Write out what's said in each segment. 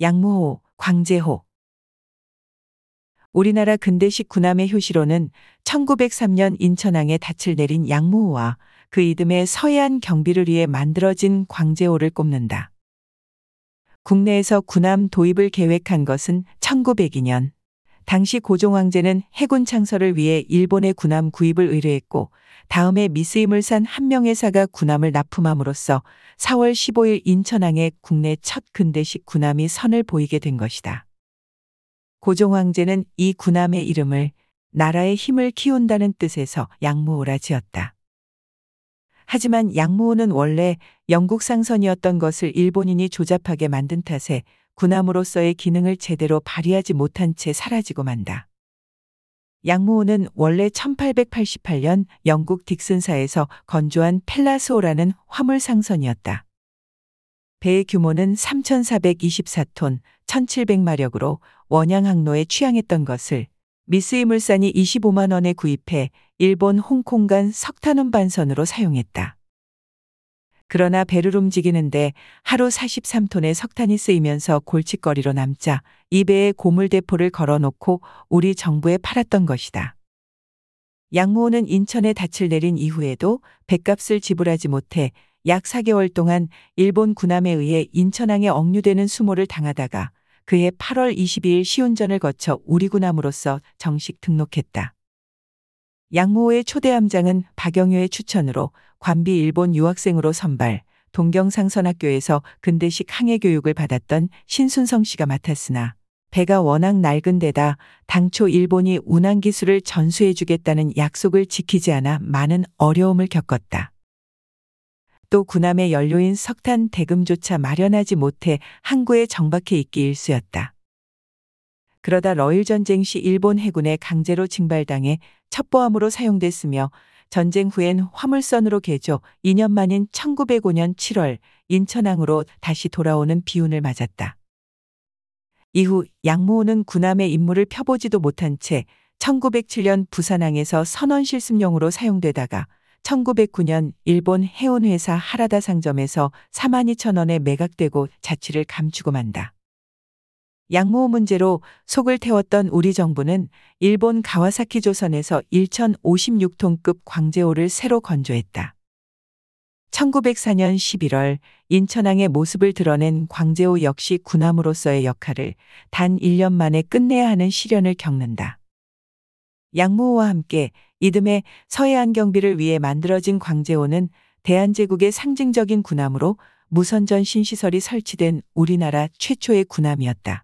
양무호, 광제호. 우리나라 근대식 군함의 효시로는 1903년 인천항에 닻을 내린 양무호와 그 이듬해 서해안 경비를 위해 만들어진 광제호를 꼽는다. 국내에서 군함 도입을 계획한 것은 1902년. 당시 고종 황제는 해군 창설을 위해 일본의 군함 구입을 의뢰했고 다음에 미스이물산 한 명회사가 군함을 납품함으로써 4월 15일 인천항에 국내 첫 근대식 군함이 선을 보이게 된 것이다. 고종 황제는 이 군함의 이름을 나라의 힘을 키운다는 뜻에서 양무호라 지었다. 하지만 양무호는 원래 영국 상선이었던 것을 일본인이 조잡하게 만든 탓에 군함으로서의 기능을 제대로 발휘하지 못한 채 사라지고 만다. 양무호는 원래 1888년 영국 딕슨사에서 건조한 펠라스호라는 화물 상선이었다. 배의 규모는 3,424톤, 1,700마력으로 원양 항로에 취항했던 것을 미스이물산이 25만 원에 구입해 일본 홍콩 간 석탄원 반선으로 사용했다. 그러나 배를 움직이는데 하루 43톤의 석탄이 쓰이면서 골칫거리로 남자 이 배에 고물대포를 걸어놓고 우리 정부에 팔았던 것이다. 양무호는 인천에 닻을 내린 이후에도 배값을 지불하지 못해 약 4개월 동안 일본 군함에 의해 인천항에 억류되는 수모를 당하다가 그해 8월 22일 시운전을 거쳐 우리 군함으로서 정식 등록했다. 양모호의 초대 함장은 박영효의 추천으로 관비 일본 유학생으로 선발, 동경상선학교에서 근대식 항해 교육을 받았던 신순성 씨가 맡았으나 배가 워낙 낡은 데다 당초 일본이 운항 기술을 전수해 주겠다는 약속을 지키지 않아 많은 어려움을 겪었다. 또 군함의 연료인 석탄 대금조차 마련하지 못해 항구에 정박해 있기 일쑤였다. 그러다 러일 전쟁 시 일본 해군에 강제로 징발당해 첩보함으로 사용됐으며 전쟁 후엔 화물선으로 개조 2년 만인 1905년 7월 인천항으로 다시 돌아오는 비운을 맞았다. 이후 양모호는 군함의 임무를 펴보지도 못한 채 1907년 부산항에서 선원 실습용으로 사용되다가 1909년 일본 해운회사 하라다 상점에서 4만 2천 원에 매각되고 자취를 감추고 만다. 양모호 문제로 속을 태웠던 우리 정부는 일본 가와사키 조선에서 1056톤급 광제호를 새로 건조했다. 1904년 11월 인천항의 모습을 드러낸 광제호 역시 군함으로서의 역할을 단 1년 만에 끝내야 하는 시련을 겪는다. 양무호와 함께 이듬해 서해안 경비를 위해 만들어진 광제호는 대한제국의 상징적인 군함으로 무선전 신 시설이 설치된 우리나라 최초의 군함이었다.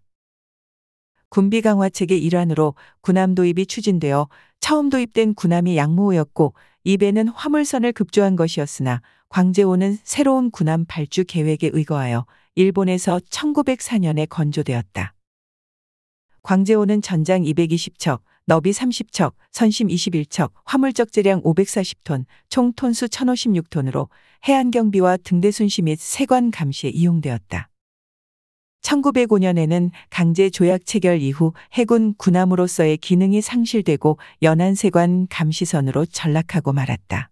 군비 강화책의 일환으로 군함 도입이 추진되어 처음 도입된 군함이 양모호였고 이 배는 화물선을 급조한 것이었으나 광제호는 새로운 군함 발주 계획에 의거하여 일본에서 1904년에 건조되었다. 광제호는 전장 220척, 너비 30척, 선심 21척, 화물적 재량 540톤, 총 톤수 1056톤으로 해안경비와 등대 순시 및 세관 감시에 이용되었다. 1905년에는 강제 조약 체결 이후 해군 군함으로서의 기능이 상실되고 연안세관 감시선으로 전락하고 말았다.